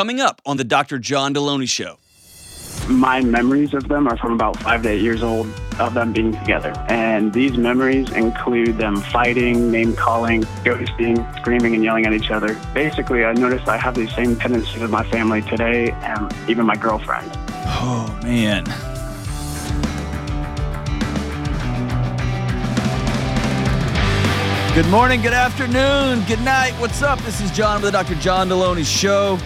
coming up on the Dr. John Delony Show. My memories of them are from about five to eight years old of them being together. And these memories include them fighting, name calling, ghosting, screaming, and yelling at each other. Basically, I noticed I have these same tendencies with my family today and even my girlfriend. Oh, man. Good morning, good afternoon, good night. What's up? This is John with the Dr. John Delony Show.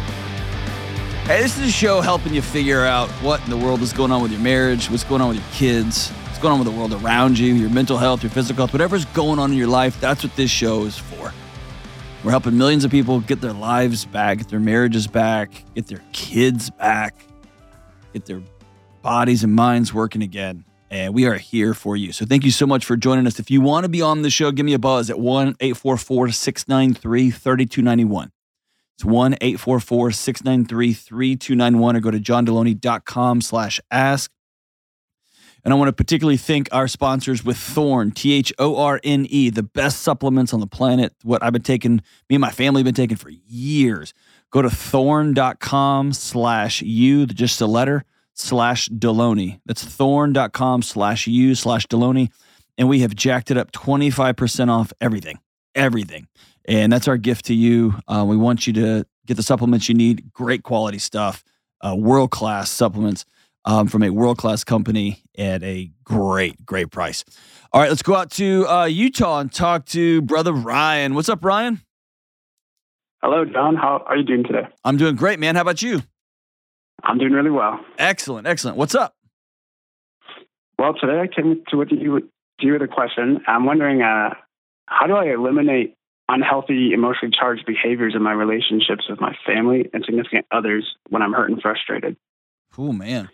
Hey, this is a show helping you figure out what in the world is going on with your marriage, what's going on with your kids, what's going on with the world around you, your mental health, your physical health, whatever's going on in your life. That's what this show is for. We're helping millions of people get their lives back, get their marriages back, get their kids back, get their bodies and minds working again and we are here for you. So thank you so much for joining us. If you want to be on the show, give me a buzz at 1 844 693 3291. It's 1 844 693 3291 or go to johndelony.com slash ask. And I want to particularly thank our sponsors with Thorne, T H O R N E, the best supplements on the planet. What I've been taking, me and my family have been taking for years. Go to thorne.com slash you, just a letter slash Delony. That's thorne.com slash you slash Delony. And we have jacked it up 25% off everything, everything. And that's our gift to you. Uh, we want you to get the supplements you need, great quality stuff, uh, world class supplements um, from a world class company at a great, great price. All right, let's go out to uh, Utah and talk to brother Ryan. What's up, Ryan? Hello, John. How are you doing today? I'm doing great, man. How about you? I'm doing really well. Excellent, excellent. What's up? Well, today I came to with you, to you with a question. I'm wondering, uh, how do I eliminate unhealthy, emotionally charged behaviors in my relationships with my family and significant others when I'm hurt and frustrated? Oh man,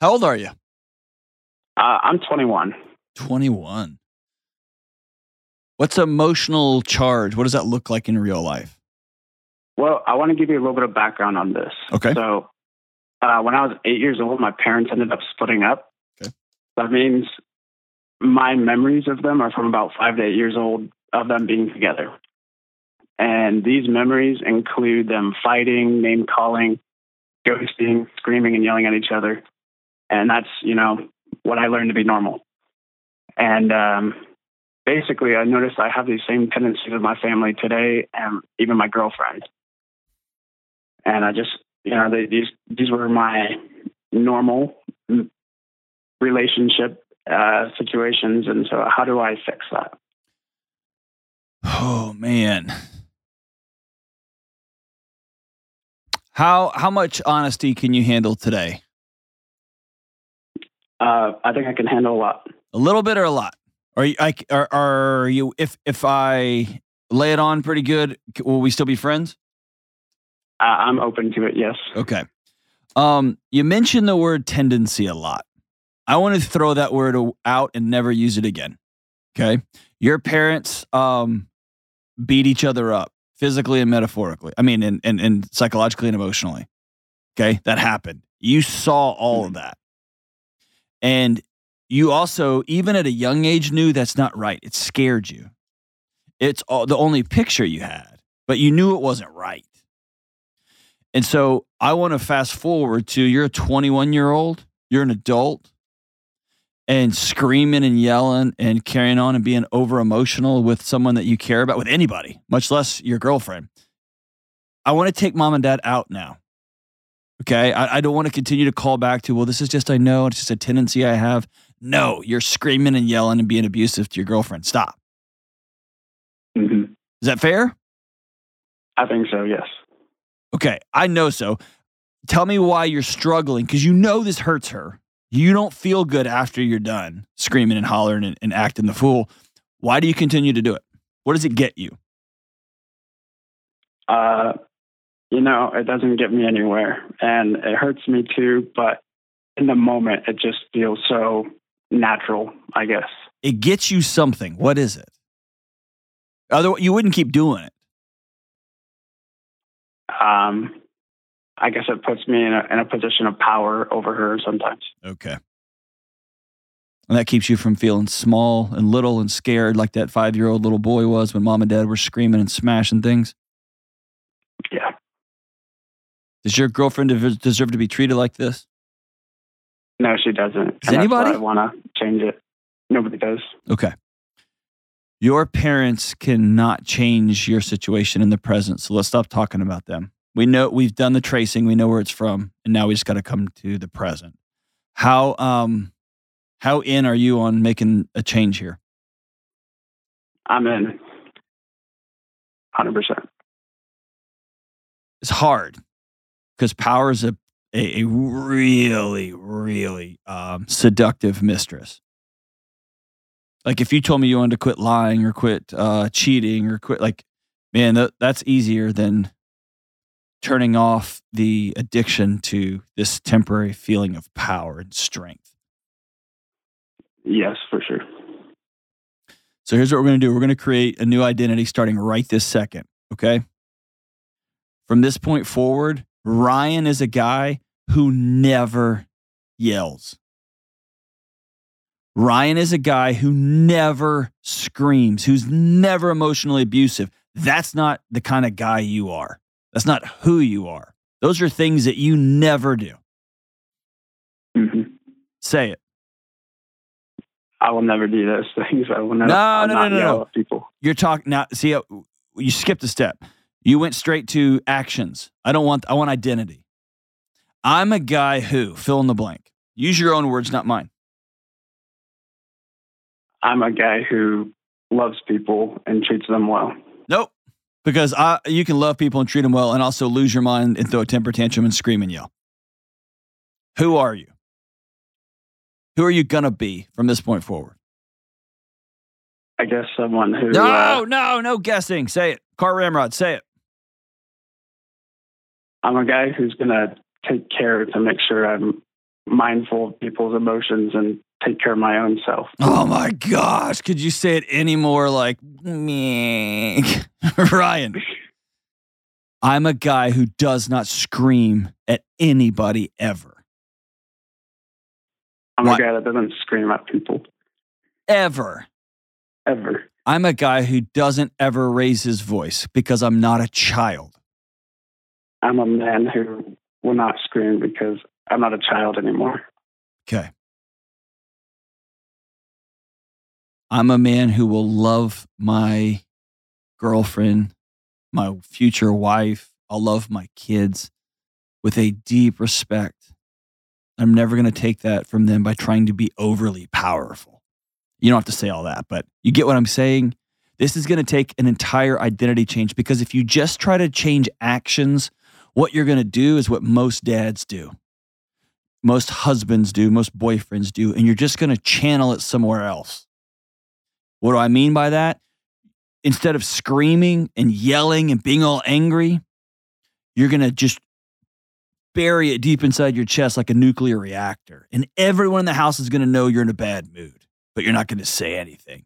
how old are you? Uh, I'm 21. 21. What's emotional charge? What does that look like in real life? Well, I want to give you a little bit of background on this. Okay. So, uh, when I was eight years old, my parents ended up splitting up. Okay. That means my memories of them are from about five to eight years old of them being together. And these memories include them fighting, name calling, ghosting, screaming, and yelling at each other. And that's, you know, what I learned to be normal. And um, basically, I noticed I have these same tendencies with my family today and even my girlfriend. And I just you know, they, these these were my normal relationship uh, situations, and so how do I fix that? Oh man, how how much honesty can you handle today? Uh, I think I can handle a lot. A little bit or a lot? Are you? I, are, are you? If if I lay it on pretty good, will we still be friends? I'm open to it. Yes. Okay. Um, you mentioned the word tendency a lot. I want to throw that word out and never use it again. Okay. Your parents um, beat each other up physically and metaphorically. I mean, and, and, and psychologically and emotionally. Okay. That happened. You saw all of mm-hmm. that. And you also, even at a young age, knew that's not right. It scared you. It's all, the only picture you had, but you knew it wasn't right. And so I want to fast forward to you're a 21 year old, you're an adult, and screaming and yelling and carrying on and being over emotional with someone that you care about, with anybody, much less your girlfriend. I want to take mom and dad out now. Okay. I, I don't want to continue to call back to, well, this is just, I know it's just a tendency I have. No, you're screaming and yelling and being abusive to your girlfriend. Stop. Mm-hmm. Is that fair? I think so, yes. Okay, I know so. Tell me why you're struggling because you know this hurts her. You don't feel good after you're done screaming and hollering and, and acting the fool. Why do you continue to do it? What does it get you? Uh, you know, it doesn't get me anywhere and it hurts me too, but in the moment, it just feels so natural, I guess. It gets you something. What is it? Otherwise, you wouldn't keep doing it um, I guess it puts me in a, in a position of power over her sometimes. Okay. And that keeps you from feeling small and little and scared like that five year old little boy was when mom and dad were screaming and smashing things? Yeah. Does your girlfriend deserve to be treated like this? No, she doesn't. Does anybody? I want to change it. Nobody does. Okay. Your parents cannot change your situation in the present, so let's stop talking about them. We know we've done the tracing, we know where it's from, and now we just got to come to the present. How um how in are you on making a change here? I'm in. Hundred percent. It's hard because power is a, a, a really, really um, seductive mistress. Like if you told me you wanted to quit lying or quit uh, cheating or quit, like, man, that, that's easier than turning off the addiction to this temporary feeling of power and strength. Yes, for sure. So here's what we're going to do we're going to create a new identity starting right this second. Okay. From this point forward, Ryan is a guy who never yells. Ryan is a guy who never screams, who's never emotionally abusive. That's not the kind of guy you are. That's not who you are. Those are things that you never do. hmm Say it. I will never do those things. I will never. No, I'll no, not no, no, yell no. at people. You're talking now. See, uh, you skipped a step. You went straight to actions. I don't want. I want identity. I'm a guy who fill in the blank. Use your own words, not mine. I'm a guy who loves people and treats them well. Nope. Because I, you can love people and treat them well, and also lose your mind and throw a temper tantrum and scream and yell. Who are you? Who are you gonna be from this point forward? I guess someone who. No, uh, no, no guessing. Say it. Cart Ramrod, say it. I'm a guy who's gonna take care to make sure I'm mindful of people's emotions and take care of my own self. Oh my gosh. Could you say it any more like me? Ryan. I'm a guy who does not scream at anybody ever. I'm What? a guy that doesn't scream at people Ever. ever. I'm a guy who doesn't ever raise his voice because I'm not a child. I'm a man who will not scream because I'm not a child anymore. Okay. I'm a man who will love my girlfriend, my future wife. I'll love my kids with a deep respect. I'm never going to take that from them by trying to be overly powerful. You don't have to say all that, but you get what I'm saying? This is going to take an entire identity change because if you just try to change actions, what you're going to do is what most dads do most husbands do, most boyfriends do, and you're just going to channel it somewhere else. What do I mean by that? Instead of screaming and yelling and being all angry, you're going to just bury it deep inside your chest like a nuclear reactor. And everyone in the house is going to know you're in a bad mood, but you're not going to say anything.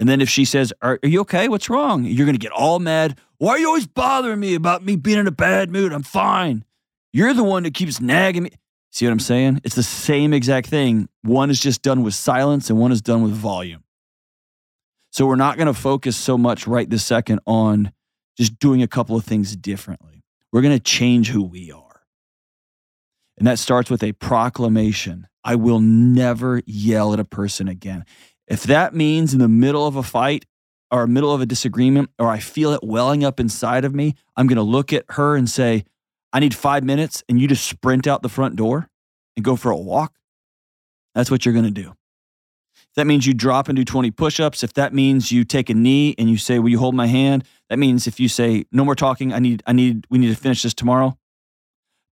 And then if she says, are, are you okay? What's wrong? You're going to get all mad. Why are you always bothering me about me being in a bad mood? I'm fine. You're the one that keeps nagging me. See what I'm saying? It's the same exact thing. One is just done with silence and one is done with volume. So we're not going to focus so much right this second on just doing a couple of things differently. We're going to change who we are. And that starts with a proclamation I will never yell at a person again. If that means in the middle of a fight or middle of a disagreement, or I feel it welling up inside of me, I'm going to look at her and say, I need five minutes, and you just sprint out the front door and go for a walk. That's what you're going to do. If that means you drop and do 20 push ups, if that means you take a knee and you say, Will you hold my hand? That means if you say, No more talking, I need, I need, we need to finish this tomorrow.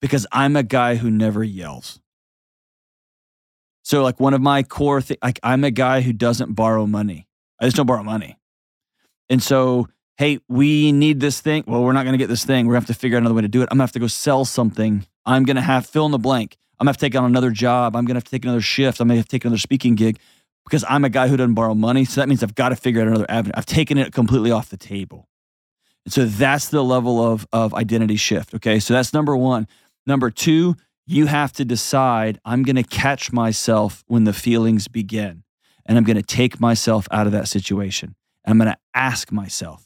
Because I'm a guy who never yells. So, like one of my core things, like I'm a guy who doesn't borrow money. I just don't borrow money. And so, hey, we need this thing. Well, we're not going to get this thing. We're going to have to figure out another way to do it. I'm going to have to go sell something. I'm going to have fill in the blank. I'm going to have to take on another job. I'm going to have to take another shift. I'm going to have to take another speaking gig because I'm a guy who doesn't borrow money. So that means I've got to figure out another avenue. I've taken it completely off the table. And so that's the level of, of identity shift. Okay. So that's number one. Number two, you have to decide I'm going to catch myself when the feelings begin and I'm going to take myself out of that situation. I'm going to ask myself,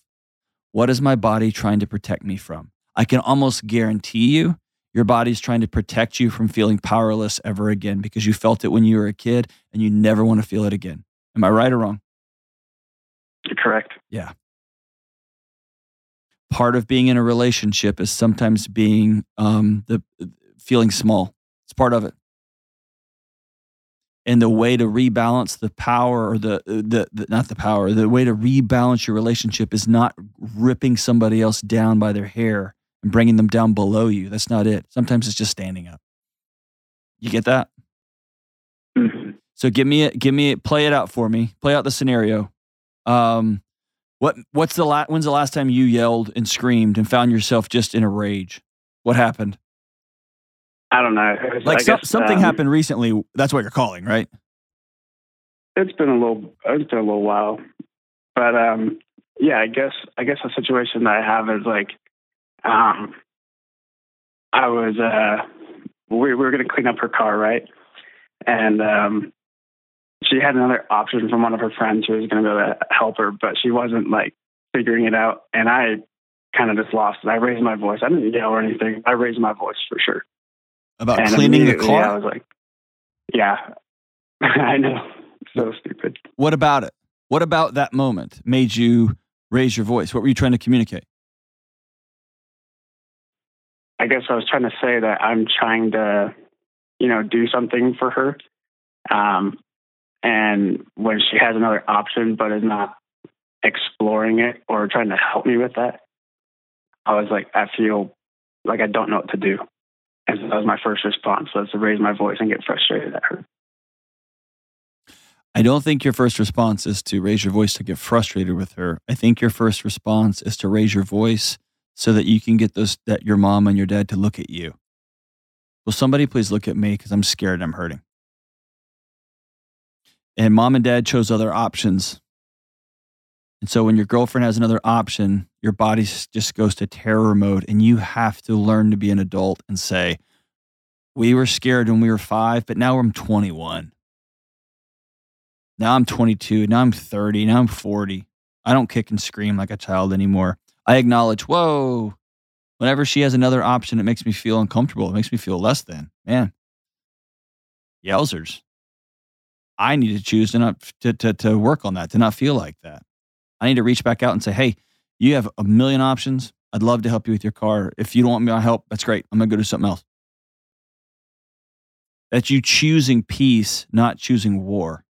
what is my body trying to protect me from? I can almost guarantee you your body's trying to protect you from feeling powerless ever again because you felt it when you were a kid and you never want to feel it again. Am I right or wrong? You're Correct. Yeah. Part of being in a relationship is sometimes being um, the feeling small. It's part of it. And the way to rebalance the power or the, the, the not the power, the way to rebalance your relationship is not ripping somebody else down by their hair and bringing them down below you. That's not it. Sometimes it's just standing up. You get that? So give me it. Give me it. Play it out for me. Play out the scenario. Um, what what's the last when's the last time you yelled and screamed and found yourself just in a rage? What happened? I don't know. Like some, guess, something um, happened recently. That's what you're calling, right? It's been a little. It's been a little while, but um, yeah. I guess. I guess the situation that I have is like, um, I was. Uh, we, we were going to clean up her car, right? And um, she had another option from one of her friends who was going to go to help her, but she wasn't like figuring it out. And I kind of just lost it. I raised my voice. I didn't yell or anything. I raised my voice for sure. About and cleaning the car. I was like, yeah, I know. So stupid. What about it? What about that moment made you raise your voice? What were you trying to communicate? I guess I was trying to say that I'm trying to, you know, do something for her. Um, and when she has another option but is not exploring it or trying to help me with that, I was like, I feel like I don't know what to do. That was my first response was to raise my voice and get frustrated at her. I don't think your first response is to raise your voice to get frustrated with her. I think your first response is to raise your voice so that you can get those that your mom and your dad to look at you. Will somebody please look at me because I'm scared I'm hurting. And mom and dad chose other options. And so when your girlfriend has another option, your body just goes to terror mode and you have to learn to be an adult and say, "We were scared when we were 5, but now I'm 21." Now I'm 22. Now I'm 30. Now I'm 40. I don't kick and scream like a child anymore. I acknowledge, whoa. Whenever she has another option, it makes me feel uncomfortable. It makes me feel less than. Man, yowzers. I need to choose to not to, to, to work on that, to not feel like that. I need to reach back out and say, hey, you have a million options. I'd love to help you with your car. If you don't want to help, that's great. I'm gonna go do something else. That's you choosing peace, not choosing war.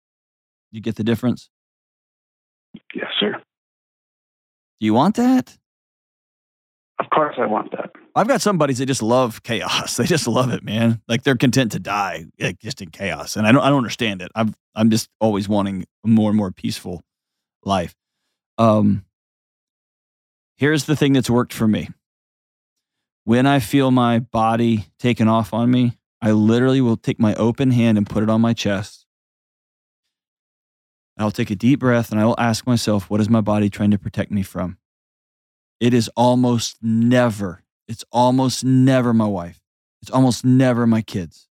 You get the difference? Yes, sir. Do you want that? Of course, I want that. I've got some buddies that just love chaos. They just love it, man. Like they're content to die, like just in chaos. And I don't, I don't understand it. I'm, I'm just always wanting a more and more peaceful life. Um, here's the thing that's worked for me. When I feel my body taken off on me, I literally will take my open hand and put it on my chest. I'll take a deep breath and I will ask myself, what is my body trying to protect me from? It is almost never, it's almost never my wife. It's almost never my kids.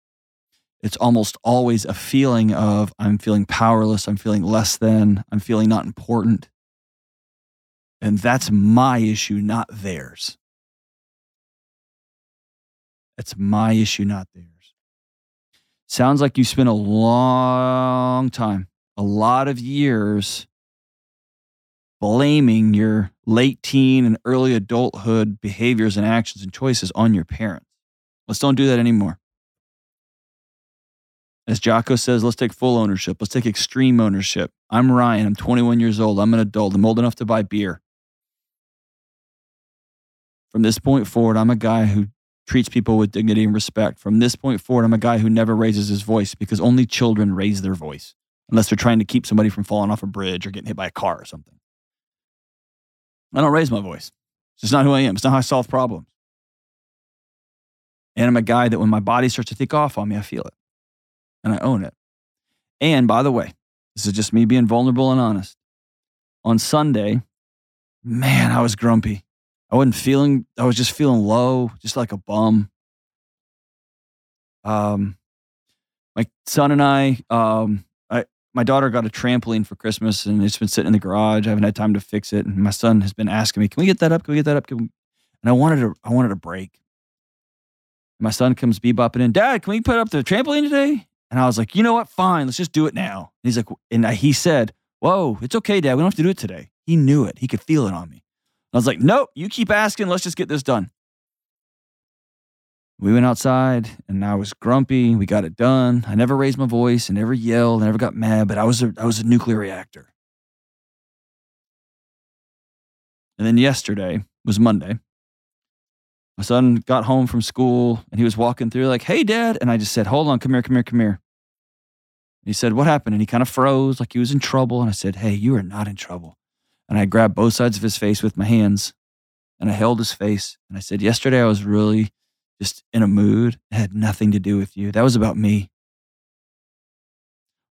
It's almost always a feeling of I'm feeling powerless, I'm feeling less than, I'm feeling not important. And that's my issue, not theirs. That's my issue, not theirs. Sounds like you spent a long time, a lot of years blaming your late teen and early adulthood behaviors and actions and choices on your parents. Let's don't do that anymore. As Jocko says, let's take full ownership. Let's take extreme ownership. I'm Ryan. I'm 21 years old. I'm an adult. I'm old enough to buy beer. From this point forward, I'm a guy who treats people with dignity and respect. From this point forward, I'm a guy who never raises his voice because only children raise their voice unless they're trying to keep somebody from falling off a bridge or getting hit by a car or something. I don't raise my voice. It's just not who I am. It's not how I solve problems. And I'm a guy that when my body starts to take off on me, I feel it and I own it. And by the way, this is just me being vulnerable and honest. On Sunday, man, I was grumpy. I wasn't feeling, I was just feeling low, just like a bum. Um, my son and I, um, I, my daughter got a trampoline for Christmas and it's been sitting in the garage. I haven't had time to fix it. And my son has been asking me, can we get that up? Can we get that up? And and I wanted to I wanted a break. My son comes bebopping in, Dad, can we put up the trampoline today? And I was like, you know what? Fine, let's just do it now. And he's like, and he said, Whoa, it's okay, Dad. We don't have to do it today. He knew it. He could feel it on me. I was like, Nope, you keep asking. Let's just get this done. We went outside and I was grumpy. We got it done. I never raised my voice. I never yelled. I never got mad, but I was a, I was a nuclear reactor. And then yesterday was Monday. My son got home from school and he was walking through, like, hey, dad. And I just said, hold on, come here, come here, come here. And he said, what happened? And he kind of froze like he was in trouble. And I said, hey, you are not in trouble. And I grabbed both sides of his face with my hands and I held his face. And I said, yesterday I was really just in a mood. It had nothing to do with you. That was about me.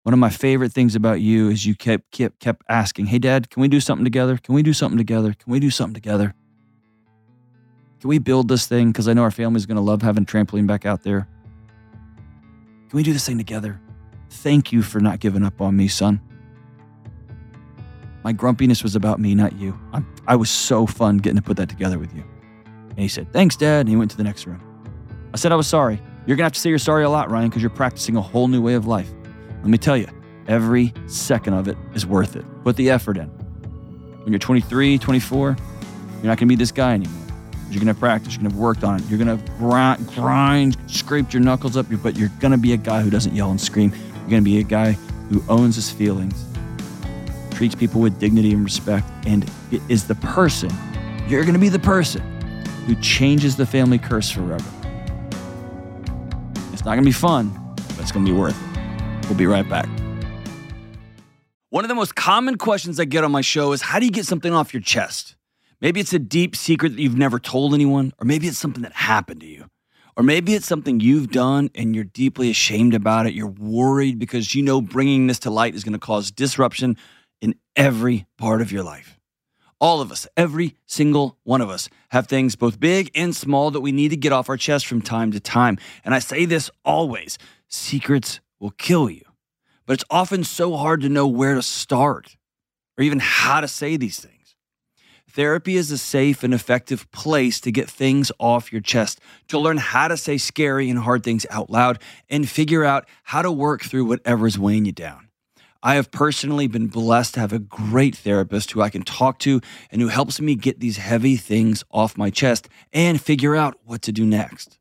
One of my favorite things about you is you kept kept kept asking, "Hey dad, can we do something together? Can we do something together? Can we do something together? Can we build this thing cuz I know our family's going to love having trampoline back out there. Can we do this thing together? Thank you for not giving up on me, son. My grumpiness was about me, not you. I'm, I was so fun getting to put that together with you. And he said, Thanks, Dad. And he went to the next room. I said I was sorry. You're going to have to say you're sorry a lot, Ryan, because you're practicing a whole new way of life. Let me tell you, every second of it is worth it. Put the effort in. When you're 23, 24, you're not going to be this guy anymore. You're going to practice. You're going to have worked on it. You're going to grind, grind, scrape your knuckles up, but you're going to be a guy who doesn't yell and scream. You're going to be a guy who owns his feelings, treats people with dignity and respect, and is the person. You're going to be the person who changes the family curse forever. It's not going to be fun, but it's going to be worth it. We'll be right back. One of the most common questions I get on my show is how do you get something off your chest? Maybe it's a deep secret that you've never told anyone, or maybe it's something that happened to you. Or maybe it's something you've done and you're deeply ashamed about it. You're worried because you know bringing this to light is going to cause disruption in every part of your life. All of us, every single one of us, have things both big and small that we need to get off our chest from time to time. And I say this always secrets will kill you. But it's often so hard to know where to start or even how to say these things. Therapy is a safe and effective place to get things off your chest, to learn how to say scary and hard things out loud, and figure out how to work through whatever's weighing you down. I have personally been blessed to have a great therapist who I can talk to and who helps me get these heavy things off my chest and figure out what to do next.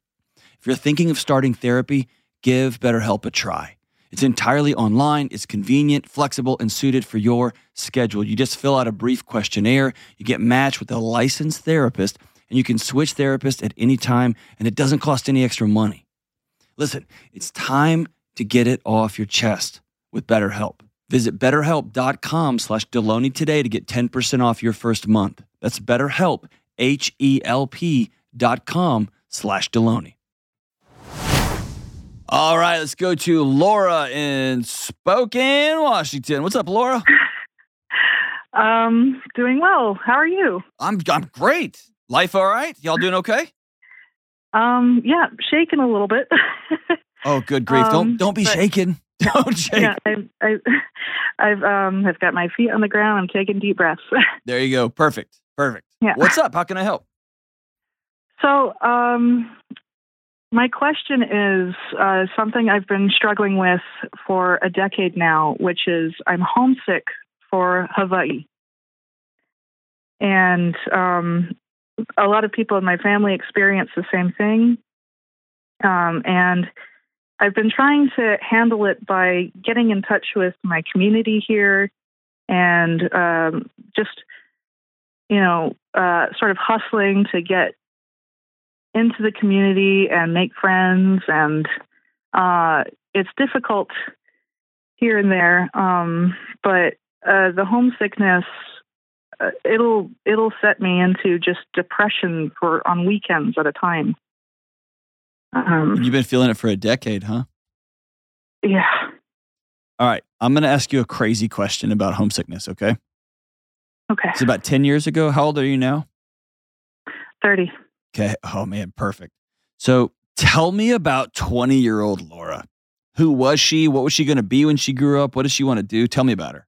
If you're thinking of starting therapy, give BetterHelp a try. It's entirely online, it's convenient, flexible, and suited for your schedule. You just fill out a brief questionnaire, you get matched with a licensed therapist, and you can switch therapists at any time, and it doesn't cost any extra money. Listen, it's time to get it off your chest with BetterHelp. Visit betterhelp.com slash Delony today to get 10% off your first month. That's betterhelp, H-E-L-P dot com slash Delony. All right, let's go to Laura in Spokane, Washington. What's up, Laura? Um, doing well. How are you? I'm I'm great. Life all right? Y'all doing okay? Um, yeah, shaking a little bit. oh, good grief. Um, don't don't be shaking. Don't shake. Yeah, I, I, I've um, I've got my feet on the ground. I'm taking deep breaths. there you go. Perfect. Perfect. Yeah. What's up? How can I help? So, um, my question is uh, something I've been struggling with for a decade now, which is I'm homesick for Hawaii, and um, a lot of people in my family experience the same thing. Um, and I've been trying to handle it by getting in touch with my community here and um, just, you know, uh, sort of hustling to get into the community and make friends. And uh, it's difficult here and there, um, but uh, the homesickness. Uh, it'll it'll set me into just depression for on weekends at a time. Um, You've been feeling it for a decade, huh? Yeah. All right. I'm going to ask you a crazy question about homesickness, okay? Okay. It's about 10 years ago. How old are you now? 30. Okay. Oh, man. Perfect. So tell me about 20 year old Laura. Who was she? What was she going to be when she grew up? What does she want to do? Tell me about her.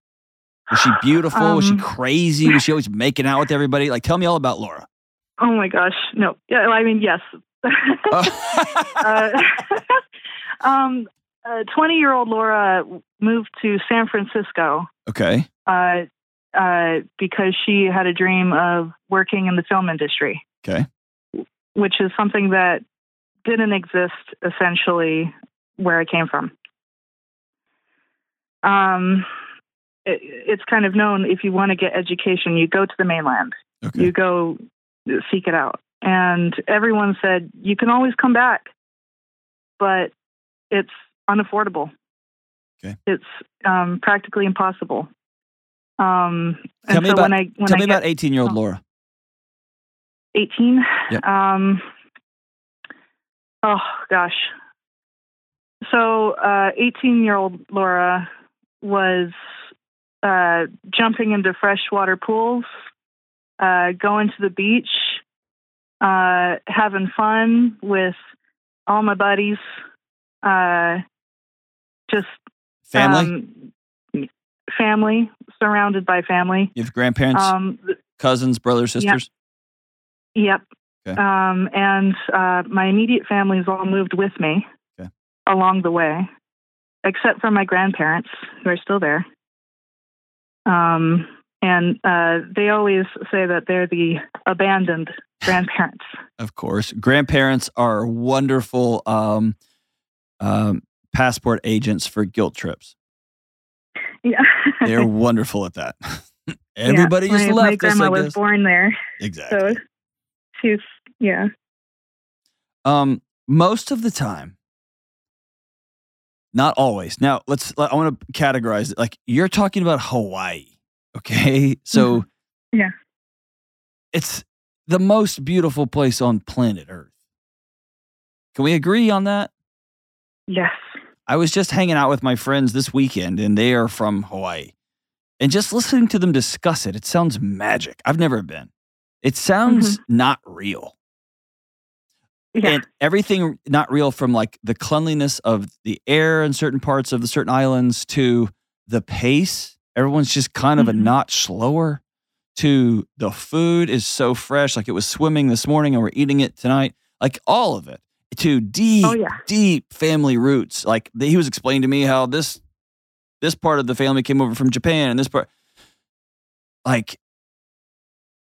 Was she beautiful? Um, was she um, crazy? Was she always making out with everybody? Like, tell me all about Laura. Oh my gosh, no. Yeah, I mean, yes. Uh, um, twenty-year-old Laura moved to San Francisco. Okay. Uh, uh, because she had a dream of working in the film industry. Okay. Which is something that didn't exist essentially where I came from. Um, it, it's kind of known if you want to get education, you go to the mainland. Okay. You go seek it out. And everyone said, you can always come back, but it's unaffordable. Okay. It's um, practically impossible. Um, tell and me so about, when I, when tell I me get about 18 year old oh. Laura. 18. Yep. Um, oh, gosh. So, 18 year old Laura was uh, jumping into freshwater pools, uh, going to the beach, uh, having fun with all my buddies, uh, just Family? um, family, surrounded by family. you have grandparents, Um, cousins, brothers, sisters? Yep. Okay. Um, and uh, my immediate families all moved with me Okay. along the way, except for my grandparents who are still there. Um, and uh, they always say that they're the abandoned grandparents. Of course. Grandparents are wonderful um, um, passport agents for guilt trips. yeah. They're wonderful at that. Everybody yeah. just my, left My us, grandma was born there, Exactly. so she's yeah. Um, most of the time, not always. Now, let's. I want to categorize it. Like you're talking about Hawaii, okay? Mm-hmm. So, Yeah. it's the most beautiful place on planet Earth. Can we agree on that? Yes. I was just hanging out with my friends this weekend, and they are from Hawaii. And just listening to them discuss it, it sounds magic. I've never been. It sounds mm-hmm. not real. Yeah. and everything not real from like the cleanliness of the air in certain parts of the certain islands to the pace everyone's just kind of a Mhm. notch slower to the food is so fresh like it was swimming this morning and we're eating it tonight like all of it to deep oh yeah. deep family roots like he was explaining to me how this this part of the family came over from japan and this part like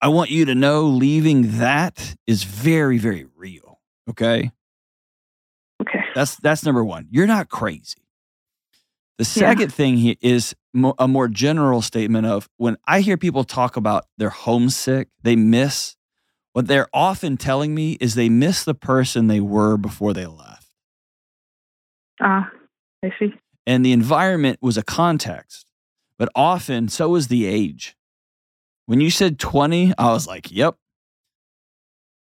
i want you to know leaving that is very very real okay Okay. that's that's number one you're not crazy the Yeah. second thing he is mo- a more general statement of when i hear people talk about they're homesick they miss what they're often telling me is they miss the person they were before they left Ah, I see. and the environment was a context, but often so was the age. When you said 20, I was like, yep.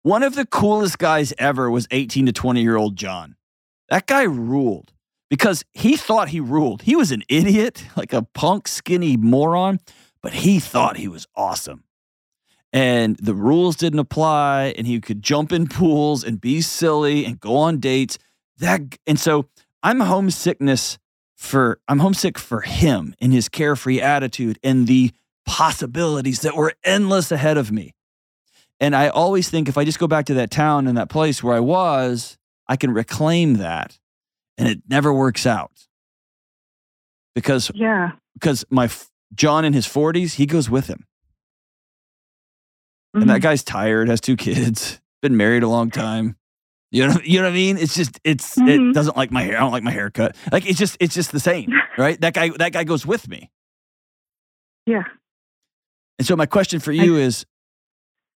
One of the coolest guys ever was 18 to 20 year old John. That guy ruled because he thought he ruled. He was an idiot, like a punk, skinny moron, but he thought he was awesome. And the rules didn't apply, and he could jump in pools and be silly and go on dates. That and so I'm homesickness for I'm homesick for him and his carefree attitude and the possibilities that were endless ahead of me. And I always think if I just go back to that town and that place where I was, I can reclaim that. And it never works out. Because Yeah. because my John in his 40s, he goes with him. And that Mhm. guy's tired, has two kids, been married a long time. You know, you know what I mean? It's just it's it Mhm. doesn't like my hair. I don't like my haircut. Like it's just it's just the same, right? That guy that guy goes with me. Yeah. And so my question for you is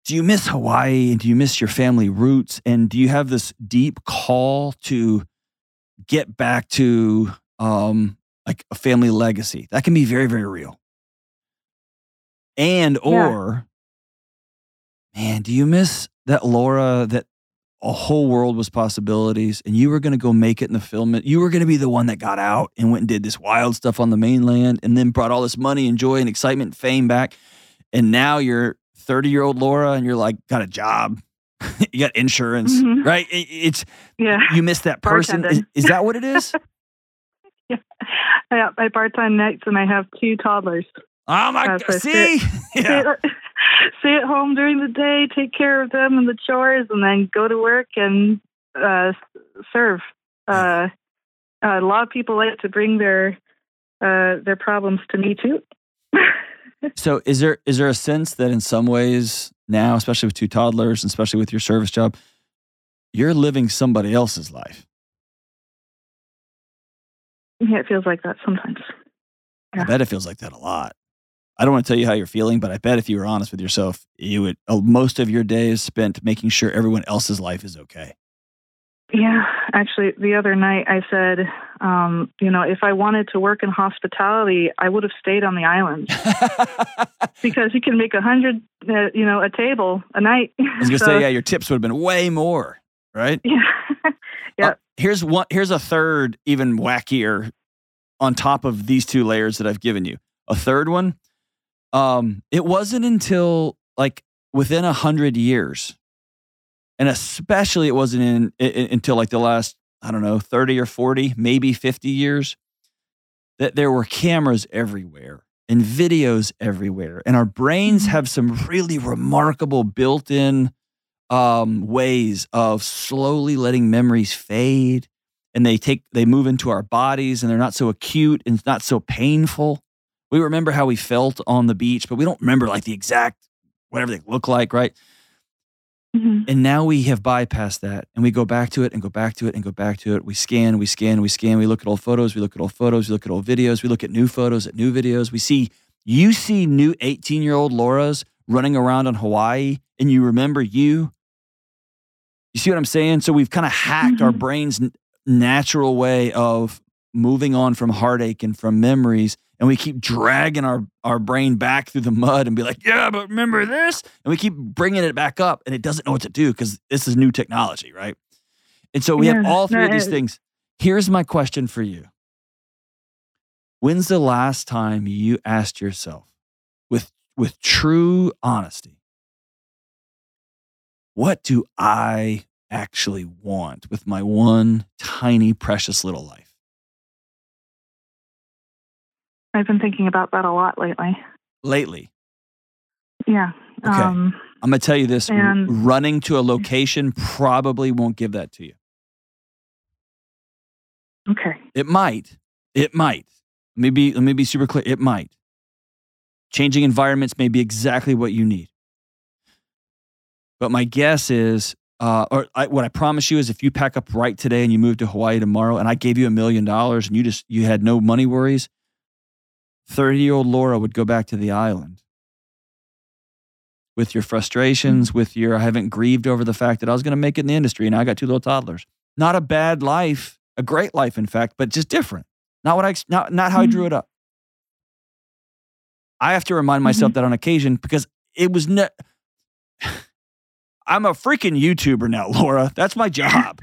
do you miss Hawaii and do you miss your family roots and do you have this deep call to get back to um like a family legacy? That can be very very real. And Yeah. or man, do you miss that Laura that a whole world was possibilities and you were going to go make it in the film you were going to be the one that got out and went and did this wild stuff on the mainland and then brought all this money and joy and excitement and fame back and now you're 30 year old laura and you're like got a job you got insurance Mhm. right It- it's Yeah. you miss that person is, is that what it is I, I bartend nights and I have two toddlers. oh my Uh, god so see yeah. stay at home during the day, take care of them and the chores, and then go to work and uh, serve. Uh, a lot of people like to bring their uh, their problems to me too. so, is there is there a sense that in some ways now, especially with two toddlers, and especially with your service job, you're living somebody else's life? Yeah, it feels like that sometimes. Yeah. I bet it feels like that a lot. I don't want to tell you how you're feeling, but I bet if you were honest with yourself, you would uh, most of your days spent making sure everyone else's life is okay. Yeah, actually, the other night I said, um, you know, if I wanted to work in hospitality, I would have stayed on the island because you can make a hundred, uh, you know, a table a night. I was gonna so, say, yeah, your tips would have been way more, right? Yeah, yeah. Uh, here's one. Here's a third, even wackier, on top of these two layers that I've given you. A third one. Um, it wasn't until like within a hundred years and especially it wasn't in, in, until like the last I don't know 30 or 40, maybe 50 years that there were cameras everywhere and videos everywhere, and our brains mm-hmm. have some really remarkable built-in um, ways of slowly letting memories fade, and they take they move into our bodies, and they're not so acute and not so painful. We remember how we felt on the beach, but we don't remember like the exact whatever they look like, right? Mm-hmm. And now we have bypassed that and we go back to it and go back to it and go back to it. We scan, we scan, we scan. We look at old photos, we look at old photos, we look at old videos, we look at new photos, at new videos. We see, you see new 18 year old Laura's running around on Hawaii and you remember you. You see what I'm saying? So we've kind of hacked mm-hmm. our brain's natural way of moving on from heartache and from memories and we keep dragging our, our brain back through the mud and be like, yeah, but remember this? And we keep bringing it back up and it doesn't know what to do because this is new technology, right? And so we yeah, have all three of these things. Here's my question for you When's the last time you asked yourself with, with true honesty, what do I actually want with my one tiny, precious little life? I've been thinking about that a lot lately. Lately? Yeah. Okay. Um, I'm going to tell you this and, running to a location probably won't give that to you. Okay. It might. It might. Let me be, let me be super clear. It might. Changing environments may be exactly what you need. But my guess is, uh, or I, what I promise you is, if you pack up right today and you move to Hawaii tomorrow, and I gave you a million dollars and you just you had no money worries, 30 year old Laura would go back to the island with your frustrations, with your, I haven't grieved over the fact that I was going to make it in the industry and I got two little toddlers. Not a bad life, a great life, in fact, but just different. Not what I, not, not how mm-hmm. I drew it up. I have to remind myself mm-hmm. that on occasion because it was ne- I'm a freaking YouTuber now, Laura. That's my job.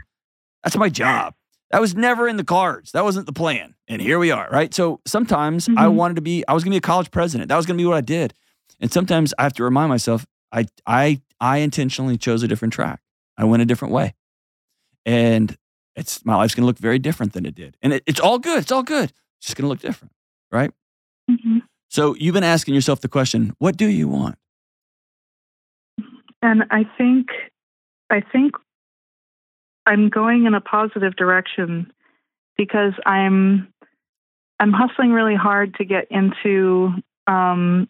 That's my job. That was never in the cards. That wasn't the plan. And here we are, right? So sometimes mm-hmm. I wanted to be, I was going to be a college president. That was going to be what I did. And sometimes I have to remind myself, I, I, I intentionally chose a different track. I went a different way. And it's, my life's going to look very different than it did. And it, it's all good. It's all good. It's just going to look different, right? Mm-hmm. So you've been asking yourself the question, what do you want? And I think, I think I'm going in a positive direction because I'm I'm hustling really hard to get into um,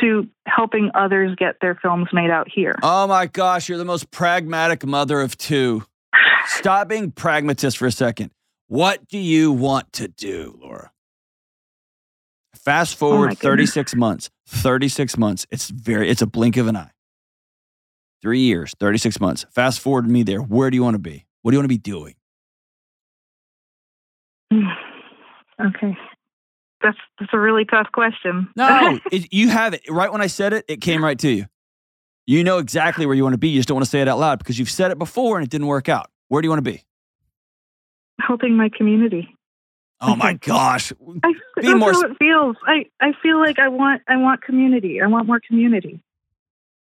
to helping others get their films made out here. Oh my gosh, you're the most pragmatic mother of two. Stop being pragmatist for a second. What do you want to do, Laura? Fast oh forward oh 36 months. 36 months. It's very it's a blink of an eye. Three years, 36 months. Fast forward me there. Where do you want to be? What do you want to be doing? Okay. That's, that's a really tough question. No, it, you have it. Right when I said it, it came right to you. You know exactly where you want to be. You just don't want to say it out loud because you've said it before and it didn't work out. Where do you want to be? Helping my community. Oh my gosh. I, be that's more, how it feels. I, I feel like I want I want community. I want more community.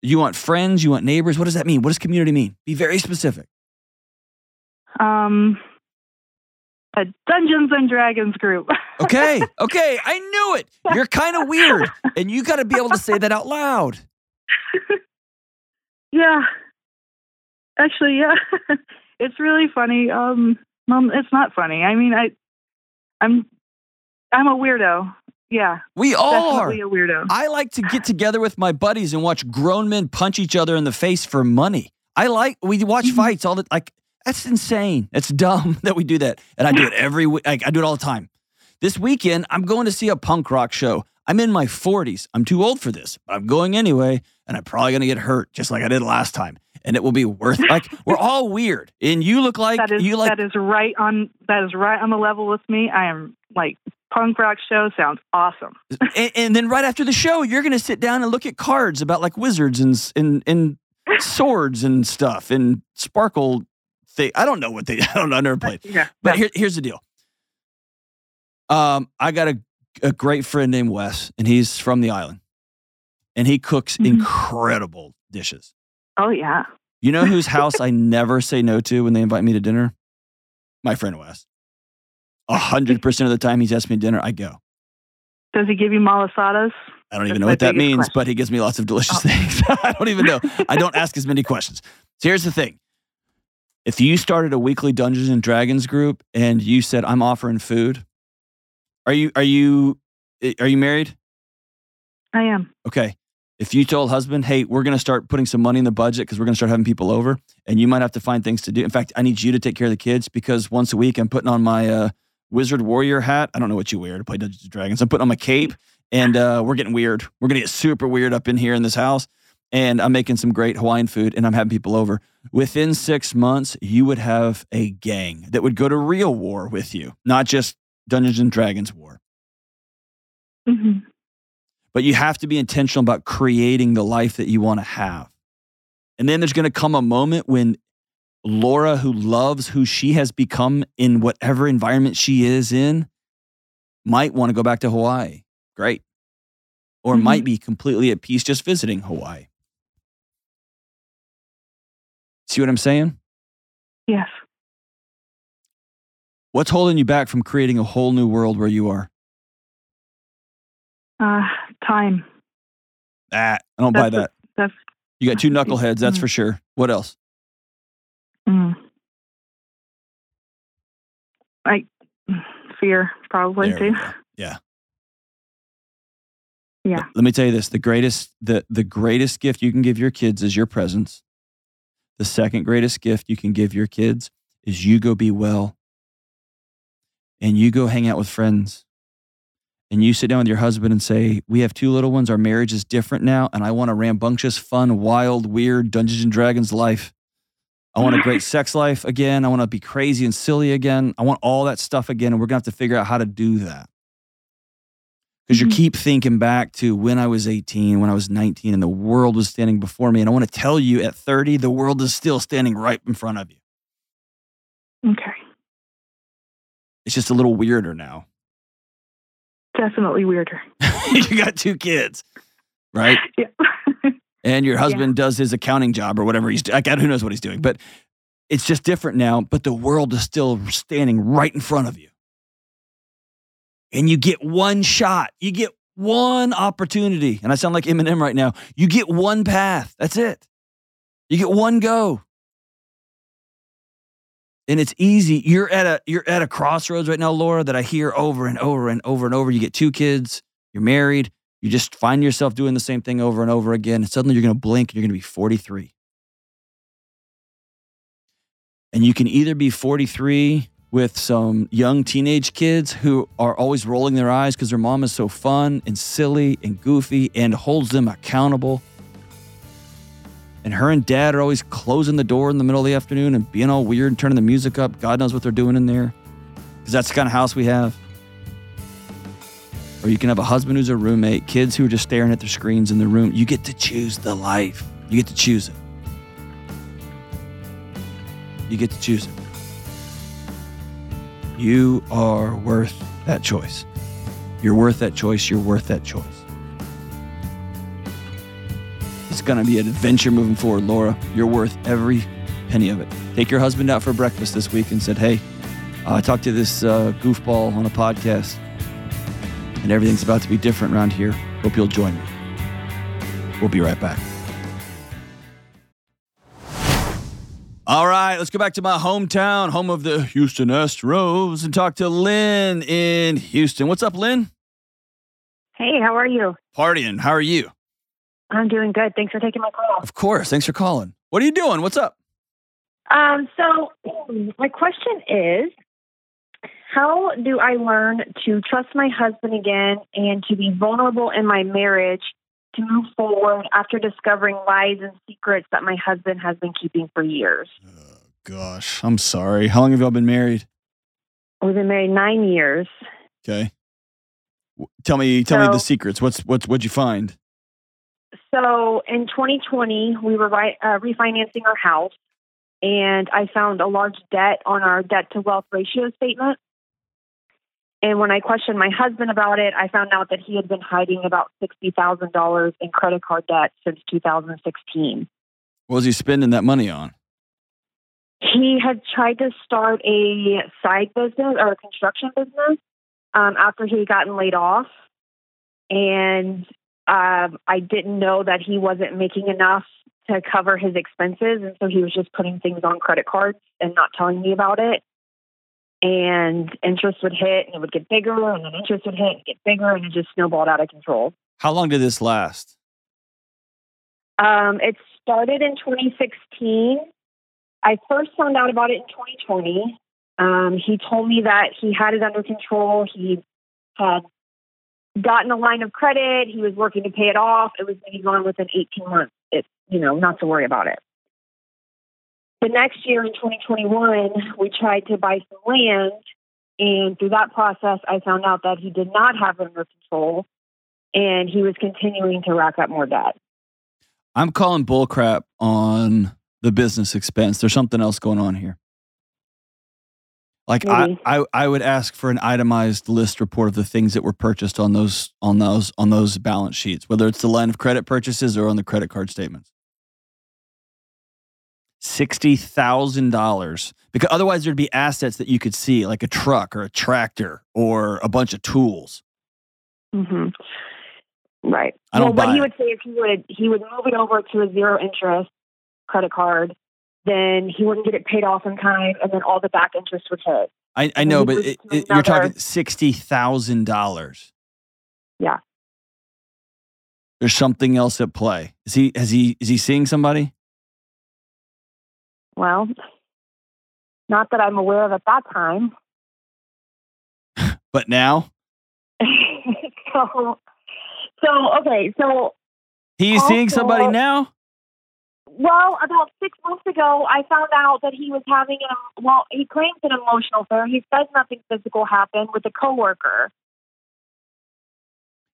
You want friends? You want neighbors? What does that mean? What does community mean? Be very specific. Um, a Dungeons and Dragons group. Okay, okay, I knew it. You're kind of weird, and you got to be able to say that out loud. Yeah. Actually, yeah. it's really funny. Um, well, it's not funny. I mean, I, I'm, I'm a weirdo. Yeah, We all are. a weirdo. I like to get together with my buddies and watch grown men punch each other in the face for money. I like we watch Mhm. fights all the like. That's insane. It's dumb that we do that, and I do it every week. Like, I do it all the time. This weekend, I'm going to see a punk rock show. I'm in my 40s. I'm too old for this, but I'm going anyway, and I'm probably gonna get hurt just like I did last time. And it will be worth. Like we're all weird, and you look like that is you like that is right on that is right on the level with me. I am like punk rock show sounds awesome. and, and then right after the show, you're going to sit down and look at cards about like wizards and and and swords and stuff and sparkle thing. I don't know what they. I don't know. I never played. Yeah, But here, here's the deal. Um, I got a a great friend named Wes, and he's from the island, and he cooks Mhm. incredible dishes. oh yeah. You know whose house I never say no to when they invite me to dinner? My friend Wes. A hundred percent of the time he's asked me to dinner, I go. Does he give you malasadas? I don't even That's know what that means, question. but he gives me lots of delicious Oh. things. I don't even know. I don't ask as many questions. So here's the thing. If you started a weekly Dungeons and Dragons group and you said I'm offering food, are you are you eh, are you married? I am. Okay. If you told husband, "Hey, we're going to start putting some money in the budget because we're going to start having people over, and you might have to find things to do. In fact, I need you to take care of the kids because once a week I'm putting on my uh, wizard warrior hat. I don't know what you wear to play Dungeons and Dragons. I'm putting on my cape, and uh, we're getting weird. We're going to get super weird up in here in this house, and I'm making some great Hawaiian food, and I'm having people over. Within six months, you would have a gang that would go to real war with you, not just Dungeons and Dragons war hmm but you have to be intentional about creating the life that you want to have. And then there's going to come a moment when Laura, who loves who she has become in whatever environment she is in, might want to go back to Hawaii. Great. Or Mhm. might be completely at peace just visiting Hawaii. See what I'm saying? Yes. What's holding you back from creating a whole new world where you are? Uh, time. Ah, I don't buy That's that. That's You got two knuckleheads, that's Mm. for sure. What else? mm. I fear probably There too. Yeah. Yeah. Let- Let me tell you this: the greatest, the the greatest gift you can give your kids is your presence. The second greatest gift you can give your kids is you go be well, and you go hang out with friends, and you sit down with your husband and say, "We have two little ones. Our marriage is different now, and I want a rambunctious, fun, wild, weird Dungeons and Dragons life." I want a great sex life again. I want to be crazy and silly again. I want all that stuff again. And we're going to have to figure out how to do that. Because you Mhm. keep thinking back to when I was 18, when I was 19, and the world was standing before me. And I want to tell you at 30, the world is still standing right in front of you. Okay. It's just a little weirder now. Definitely weirder. you got two kids, right? Yeah. and your husband does his accounting job or whatever he's doing. Got who knows what he's doing? But it's just different now. But the world is still standing right in front of you. And you get one shot, you get one opportunity. And I sound like Eminem right now. You get one path. That's it. You get one go. And it's easy. You're at a you're at a crossroads right now, Laura, that I hear over and over and over and over. You get two kids, you're married, you just find yourself doing the same thing over and over again. And suddenly you're going to blink and you're going to be 43. And you can either be 43 with some young teenage kids who are always rolling their eyes because their mom is so fun and silly and goofy and holds them accountable. And her and dad are always closing the door in the middle of the afternoon and being all weird and turning the music up. God knows what they're doing in there because that's the kind of house we have. Or you can have a husband who's a roommate, kids who are just staring at their screens in the room. You get to choose the life. You get to choose it. You get to choose it. You are worth that choice. You're worth that choice. You're worth that choice. It's going to be an adventure moving forward, Laura. You're worth every penny of it. Take your husband out for breakfast this week and said, hey, uh, I talked to this uh, goofball on a podcast. and everything's about to be different around here. Hope you'll join me. We'll be right back. All right, let's go back to my hometown, home of the Houston Astros, and talk to Lynn in Houston. What's up, Lynn? Hey, how are you? Partying. How are you? I'm doing good. Thanks for taking my call. Of course. Thanks for calling. What are you doing? What's up? Um, so my question is how do I learn to trust my husband again and to be vulnerable in my marriage to move forward after discovering lies and secrets that my husband has been keeping for years? Oh, gosh, I'm sorry. How long have y'all been married? We've been married nine years. Okay. Tell me, tell so, me the secrets. What's what's what'd you find? So in 2020, we were uh, refinancing our house, and I found a large debt on our debt to wealth ratio statement. And when I questioned my husband about it, I found out that he had been hiding about $60,000 in credit card debt since 2016. What was he spending that money on? He had tried to start a side business or a construction business um, after he had gotten laid off. And um, I didn't know that he wasn't making enough to cover his expenses. And so he was just putting things on credit cards and not telling me about it and interest would hit and it would get bigger and then interest would hit and get bigger and it just snowballed out of control. How long did this last? Um, it started in 2016. I first found out about it in 2020. Um, he told me that he had it under control. He had gotten a line of credit. He was working to pay it off. It was maybe gone within 18 months. It's, you know, not to worry about it. The next year in 2021, we tried to buy some land. And through that process, I found out that he did not have it under control and he was continuing to rack up more debt. I'm calling bullcrap on the business expense. There's something else going on here. Like I, I, I would ask for an itemized list report of the things that were purchased on those on those on those balance sheets, whether it's the line of credit purchases or on the credit card statements. $60,000 because otherwise there'd be assets that you could see like a truck or a tractor or a bunch of tools. Mm-hmm. Right. I don't well, what he would say is he would he would move it over to a zero interest credit card, then he wouldn't get it paid off in time, and then all the back interest would hit. I, I know, but it, it, you're talking sixty thousand dollars. Yeah. There's something else at play. Is he? Has he? Is he seeing somebody? Well, not that I'm aware of at that time. but now? so, so okay, so he's also, seeing somebody now. Well, about six months ago, I found out that he was having an well. He claims an emotional affair. He says nothing physical happened with a coworker.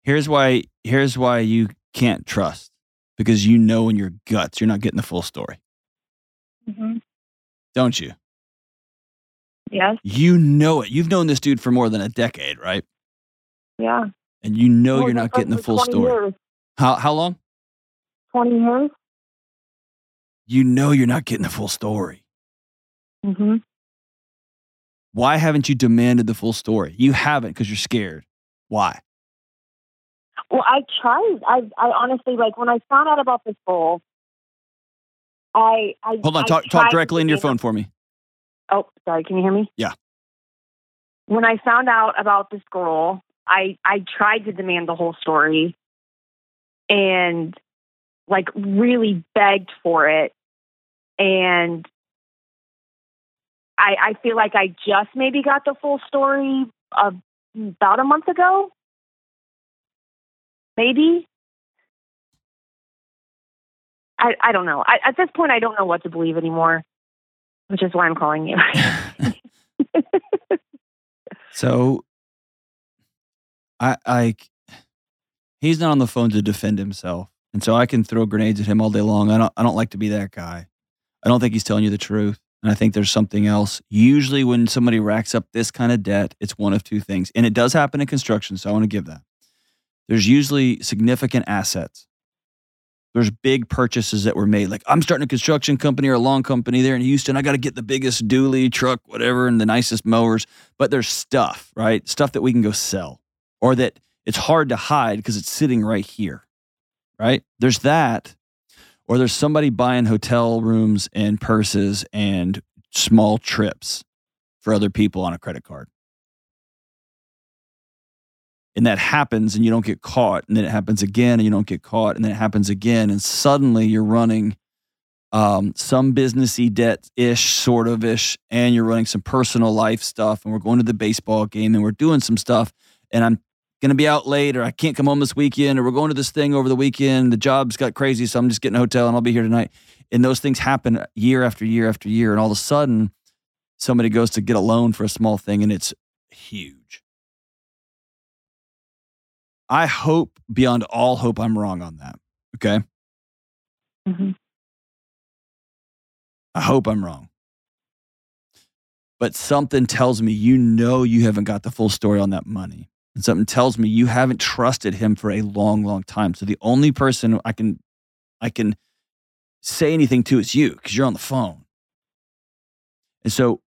Here's why. Here's why you can't trust because you know in your guts you're not getting the full story. Mm-hmm. Don't you? Yes. You know it. You've known this dude for more than a decade, right? Yeah. And you know well, you're not getting the full story. Years. How how long? 20 years. You know you're not getting the full story. Mm-hmm. Why haven't you demanded the full story? You haven't because you're scared. Why? Well, I tried. I, I honestly like when I found out about this goal, I, I hold on. Talk talk directly into your phone for me. Oh, sorry. Can you hear me? Yeah. When I found out about this girl, I I tried to demand the whole story, and like really begged for it, and I I feel like I just maybe got the full story about a month ago, maybe. I, I don't know. I, at this point, I don't know what to believe anymore, which is why I'm calling you. so, I, I, he's not on the phone to defend himself, and so I can throw grenades at him all day long. I don't, I don't like to be that guy. I don't think he's telling you the truth, and I think there's something else. Usually, when somebody racks up this kind of debt, it's one of two things, and it does happen in construction. So I want to give that. There's usually significant assets there's big purchases that were made. Like I'm starting a construction company or a lawn company there in Houston. I got to get the biggest dually truck, whatever, and the nicest mowers. But there's stuff, right? Stuff that we can go sell, or that it's hard to hide because it's sitting right here, right? There's that, or there's somebody buying hotel rooms and purses and small trips for other people on a credit card. And that happens and you don't get caught. And then it happens again and you don't get caught. And then it happens again. And suddenly you're running um, some businessy debt ish, sort of ish, and you're running some personal life stuff. And we're going to the baseball game and we're doing some stuff. And I'm going to be out late or I can't come home this weekend or we're going to this thing over the weekend. The job's got crazy. So I'm just getting a hotel and I'll be here tonight. And those things happen year after year after year. And all of a sudden, somebody goes to get a loan for a small thing and it's huge. I hope beyond all hope I'm wrong on that. Okay. Mhm. I hope I'm wrong. But something tells me you know you haven't got the full story on that money. And something tells me you haven't trusted him for a long, long time. So the only person I can I can say anything to is you because you're on the phone. And so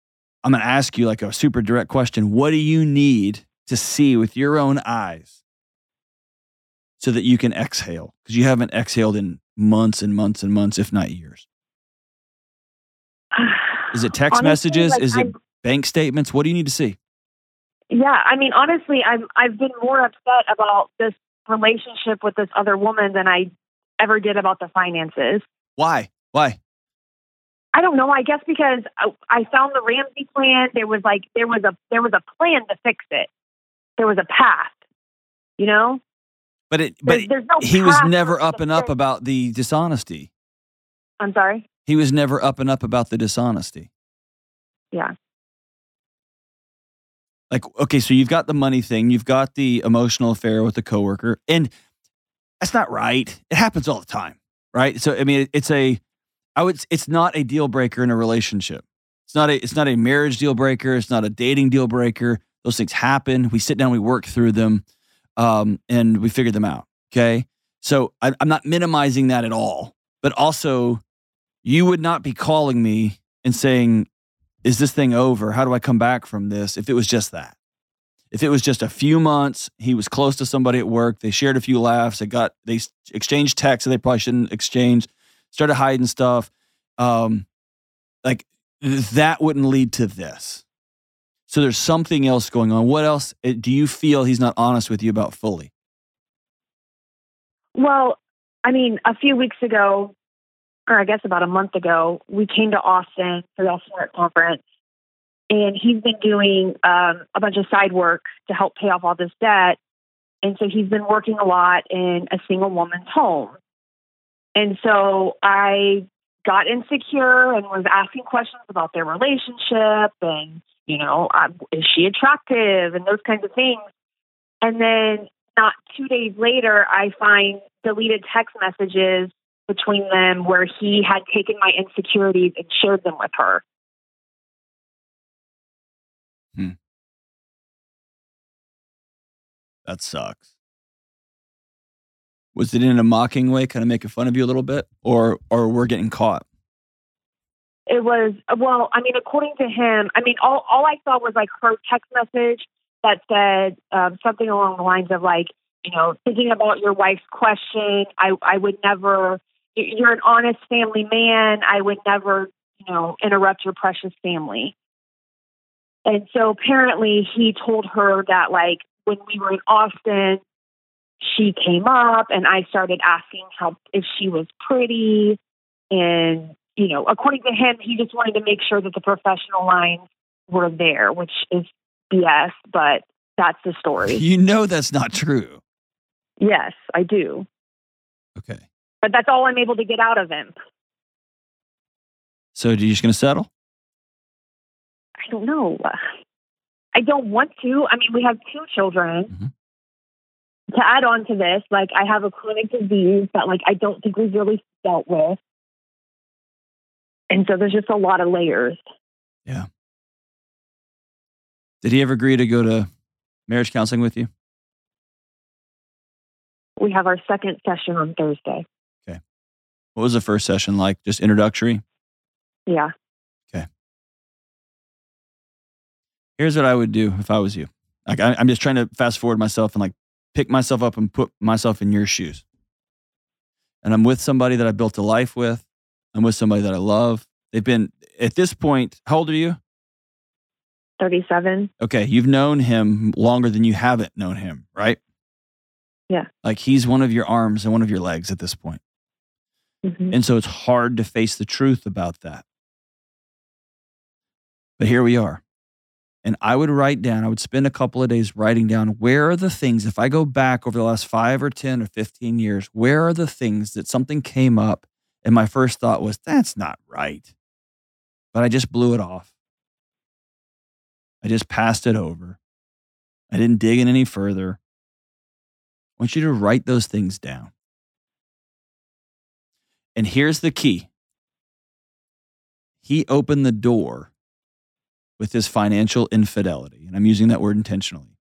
I'm gonna ask you like a super direct question. What do you need to see with your own eyes so that you can exhale? Because you haven't exhaled in months and months and months, if not years. Is it text Honestly, messages? like, Is it I'm- bank statements? What do you need to see? Yeah, I mean, honestly, I'm I've been more upset about this relationship with this other woman than I ever did about the finances. Why? Why? I don't know. I guess because I, I found the Ramsey plan. There was like there was a there was a plan to fix it. There was a path. You know, But it but There's- there's no he was never up and up about the dishonesty. I'm sorry. He was never up and up about the dishonesty. Yeah. Like, okay, so you've got the money thing, you've got the emotional affair with the coworker, and that's not right. It happens all the time, right? So, I mean, it's a, I would, it's not a deal breaker in a relationship. It's not a, it's not a marriage deal breaker. It's not a dating deal breaker. Those things happen. We sit down, we work through them, um, and we figure them out. Okay, so I, I'm not minimizing that at all, but also, you would not be calling me and saying, is this thing over? How do I come back from this? If it was just that, if it was just a few months, he was close to somebody at work, they shared a few laughs, they got they exchanged texts that they probably shouldn't exchange, started hiding stuff, um, like that wouldn't lead to this. So there's something else going on. What else uh, do you feel he's not honest with you about fully? Well, I mean, a few weeks ago, or I guess about a month ago, we came to Austin for the Austin Art Conference, and he's been doing um, a bunch of side work to help pay off all this debt. And so he's been working a lot in a single woman's home. And so I got insecure and was asking questions about their relationship and, you know, um, is she attractive and those kinds of things. And then not two days later, I find deleted text messages between them where he had taken my insecurities and shared them with her. That sucks. Was it in a mocking way, kind of making fun of you a little bit, or or we're getting caught? It was, well, I mean, according to him, I mean, all, all I saw was like her text message that said um, something along the lines of like, you know, thinking about your wife's question, I, I would never, you're an honest family man. I would never, you know, interrupt your precious family. And so apparently he told her that like when we were in Austin, she came up and I started asking how if she was pretty and you know, according to him, he just wanted to make sure that the professional lines were there, which is BS, but that's the story. You know that's not true. yes, I do. Okay. But that's all I'm able to get out of him. So, are you just going to settle? I don't know. I don't want to. I mean, we have two children. Mhm. To add on to this, like I have a chronic disease that like I don't think we've really dealt with. And so there's just a lot of layers. Yeah. Did he ever agree to go to marriage counseling with you? We have our second session on Thursday. What was the first session like? Just introductory? Yeah. Okay. Here's what I would do if I was you. Like, I, I'm just trying to fast forward myself and like pick myself up and put myself in your shoes. And I'm with somebody that I built a life with. I'm with somebody that I love. They've been at this point, how old are you? 37. Okay, you've known him longer than you haven't known him, right? Yeah. Like he's one of your arms and one of your legs at this point. Mhm. And so it's hard to face the truth about that. But here we are. And I would write down, I would spend a couple of days writing down where are the things, if I go back over the last five or 10 or 15 years, where are the things that something came up and my first thought was, that's not right. But I just blew it off. I just passed it over. I didn't dig in any further. I want you to write those things down. And here's the key He opened the door with his financial infidelity. And I'm using that word intentionally.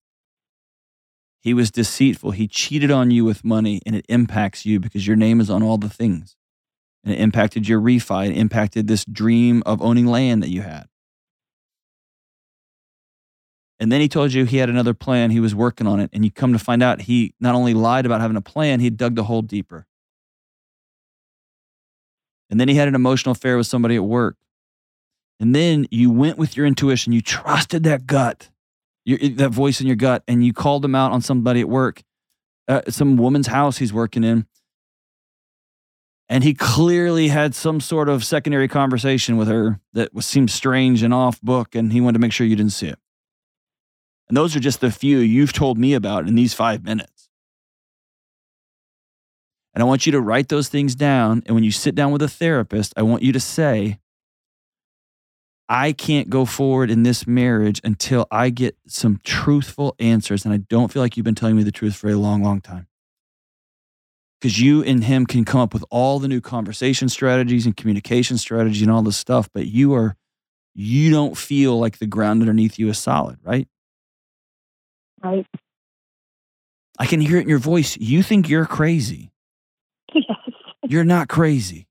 He was deceitful. He cheated on you with money, and it impacts you because your name is on all the things. And it impacted your refi, it impacted this dream of owning land that you had. And then he told you he had another plan, he was working on it. And you come to find out he not only lied about having a plan, he dug the hole deeper. And then he had an emotional affair with somebody at work. And then you went with your intuition, you trusted that gut, your, that voice in your gut, and you called him out on somebody at work, uh, some woman's house he's working in. And he clearly had some sort of secondary conversation with her that was, seemed strange and off book, and he wanted to make sure you didn't see it. And those are just the few you've told me about in these five minutes. And I want you to write those things down. And when you sit down with a therapist, I want you to say, I can't go forward in this marriage until I get some truthful answers. And I don't feel like you've been telling me the truth for a long, long time. Because you and him can come up with all the new conversation strategies and communication strategies and all this stuff, but you are, you don't feel like the ground underneath you is solid, right? Right. I can hear it in your voice. You think you're crazy. You're not crazy.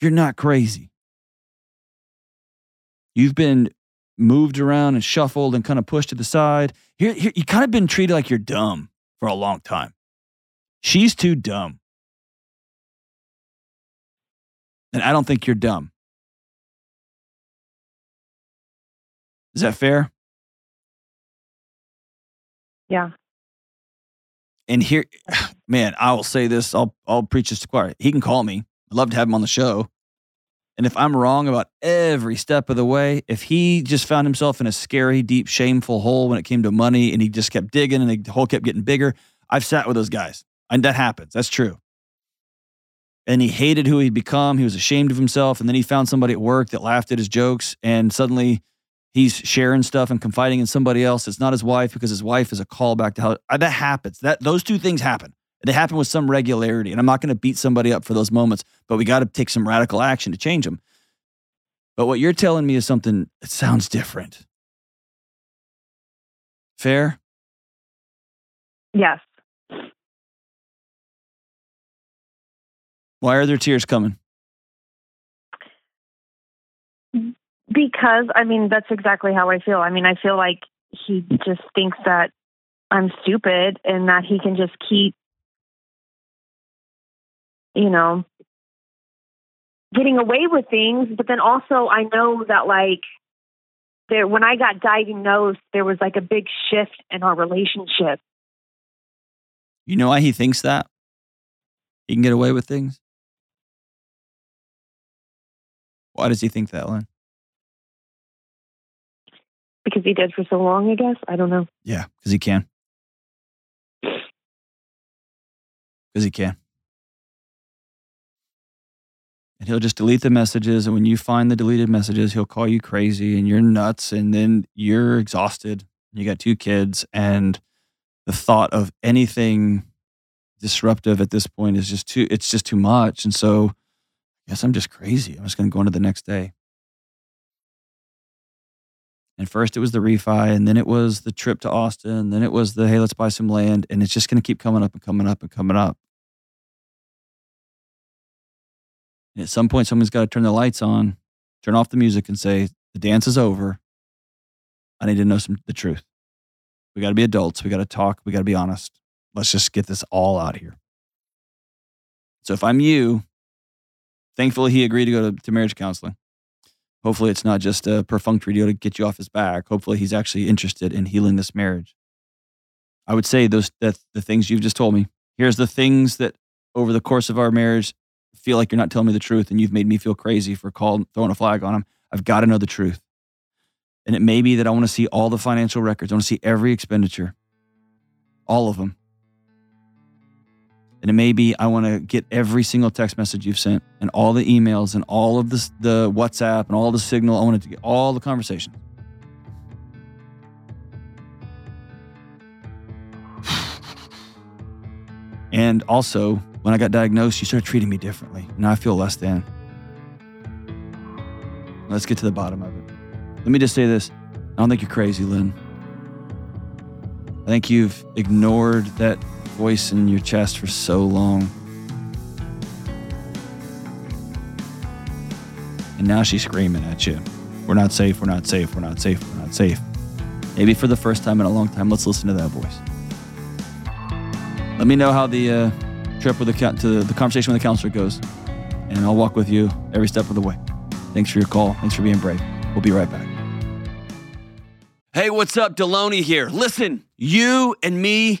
You're not crazy. You've been moved around and shuffled and kind of pushed to the side. Here, here you kind of been treated like you're dumb for a long time. She's too dumb. And I don't think you're dumb. Is that fair? Yeah. And here, man, I will say this. I'll I'll preach this to choir. He can call me. I'd love to have him on the show. And if I'm wrong about every step of the way, if he just found himself in a scary, deep, shameful hole when it came to money, and he just kept digging, and the hole kept getting bigger, I've sat with those guys, and that happens. That's true. And he hated who he'd become. He was ashamed of himself, and then he found somebody at work that laughed at his jokes, and suddenly he's sharing stuff and confiding in somebody else. It's not his wife because his wife is a callback to how uh, that happens. That those two things happen. They happen with some regularity, and I'm not going to beat somebody up for those moments, but we got to take some radical action to change them. But what you're telling me is something that sounds different. Fair? Yes. Why are there tears coming? Because I mean that's exactly how I feel. I mean I feel like he just thinks that I'm stupid and that he can just keep you know getting away with things, but then also I know that like there when I got diagnosed there was like a big shift in our relationship. You know why he thinks that? He can get away with things? Why does he think that, Len? He did for so long, I guess. I don't know. Yeah, because he can. Because he can. And he'll just delete the messages. And when you find the deleted messages, he'll call you crazy and you're nuts. And then you're exhausted. You got two kids. And the thought of anything disruptive at this point is just too, it's just too much. And so I guess I'm just crazy. I'm just going to go into the next day. And first it was the refi, and then it was the trip to Austin, then it was the hey, let's buy some land, and it's just going to keep coming up and coming up and coming up. And at some point, someone's got to turn the lights on, turn off the music, and say the dance is over. I need to know some the truth. We got to be adults. We got to talk. We got to be honest. Let's just get this all out of here. So if I'm you, thankfully he agreed to go to, to marriage counseling. Hopefully it's not just a perfunctory deal to get you off his back. Hopefully he's actually interested in healing this marriage. I would say those that the things you've just told me. Here's the things that over the course of our marriage feel like you're not telling me the truth and you've made me feel crazy for calling throwing a flag on him. I've got to know the truth. And it may be that I want to see all the financial records. I want to see every expenditure, all of them. And it may be I want to get every single text message you've sent and all the emails and all of the, the WhatsApp and all the signal. I wanted to get all the conversations. And also, when I got diagnosed, you started treating me differently. Now I feel less than. Let's get to the bottom of it. Let me just say this I don't think you're crazy, Lynn. I think you've ignored that voice in your chest for so long. And now she's screaming at you. We're not safe, we're not safe, we're not safe, we're not safe. Maybe for the first time in a long time, let's listen to that voice. Let me know how the uh, trip with the to the conversation with the counselor goes, and I'll walk with you every step of the way. Thanks for your call. Thanks for being brave. We'll be right back. Hey, what's up? Delony here. Listen, you and me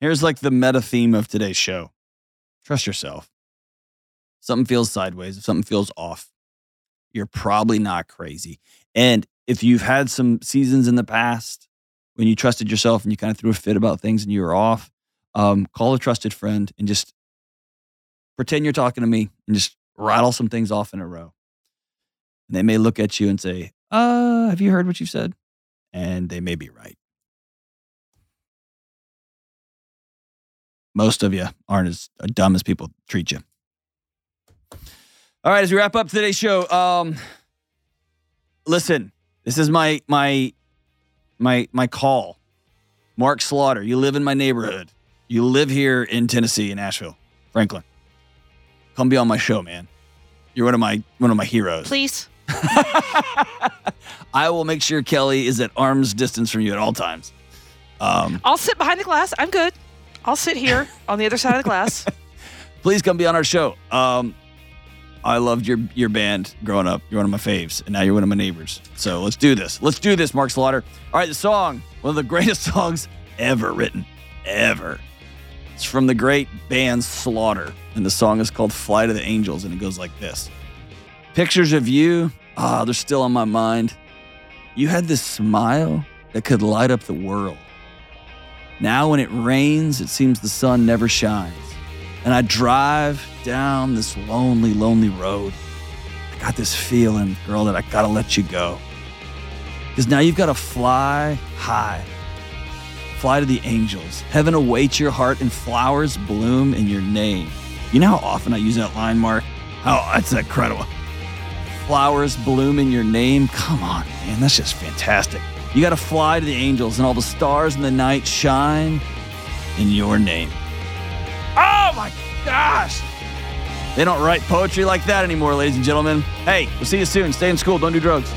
here's like the meta theme of today's show trust yourself. Something feels sideways, if something feels off, you're probably not crazy. And if you've had some seasons in the past when you trusted yourself and you kind of threw a fit about things and you were off, um, call a trusted friend and just pretend you're talking to me and just rattle some things off in a row. And they may look at you and say, uh, have you heard what you've said? And they may be right. Most of you aren't as dumb as people treat you. All right, as we wrap up today's show, um, listen, this is my my my my call. Mark Slaughter, you live in my neighborhood. You live here in Tennessee, in Nashville, Franklin. Come be on my show, man. You're one of my one of my heroes. Please. I will make sure Kelly is at arm's distance from you at all times. Um, I'll sit behind the glass. I'm good. I'll sit here on the other side of the glass. Please come be on our show. Um, I loved your your band growing up. You're one of my faves, and now you're one of my neighbors. So let's do this. Let's do this, Mark Slaughter. All right, the song, one of the greatest songs ever written, ever. It's from the great band Slaughter, and the song is called "Fly to the Angels," and it goes like this: Pictures of you, ah, oh, they're still on my mind. You had this smile that could light up the world. Now, when it rains, it seems the sun never shines. And I drive down this lonely, lonely road. I got this feeling, girl, that I gotta let you go. Because now you've got to fly high, fly to the angels. Heaven awaits your heart, and flowers bloom in your name. You know how often I use that line, Mark? Oh, that's incredible. Flowers bloom in your name. Come on, man, that's just fantastic. You got to fly to the angels, and all the stars in the night shine in your name. Oh my gosh! They don't write poetry like that anymore, ladies and gentlemen. Hey, we'll see you soon. Stay in school. Don't do drugs.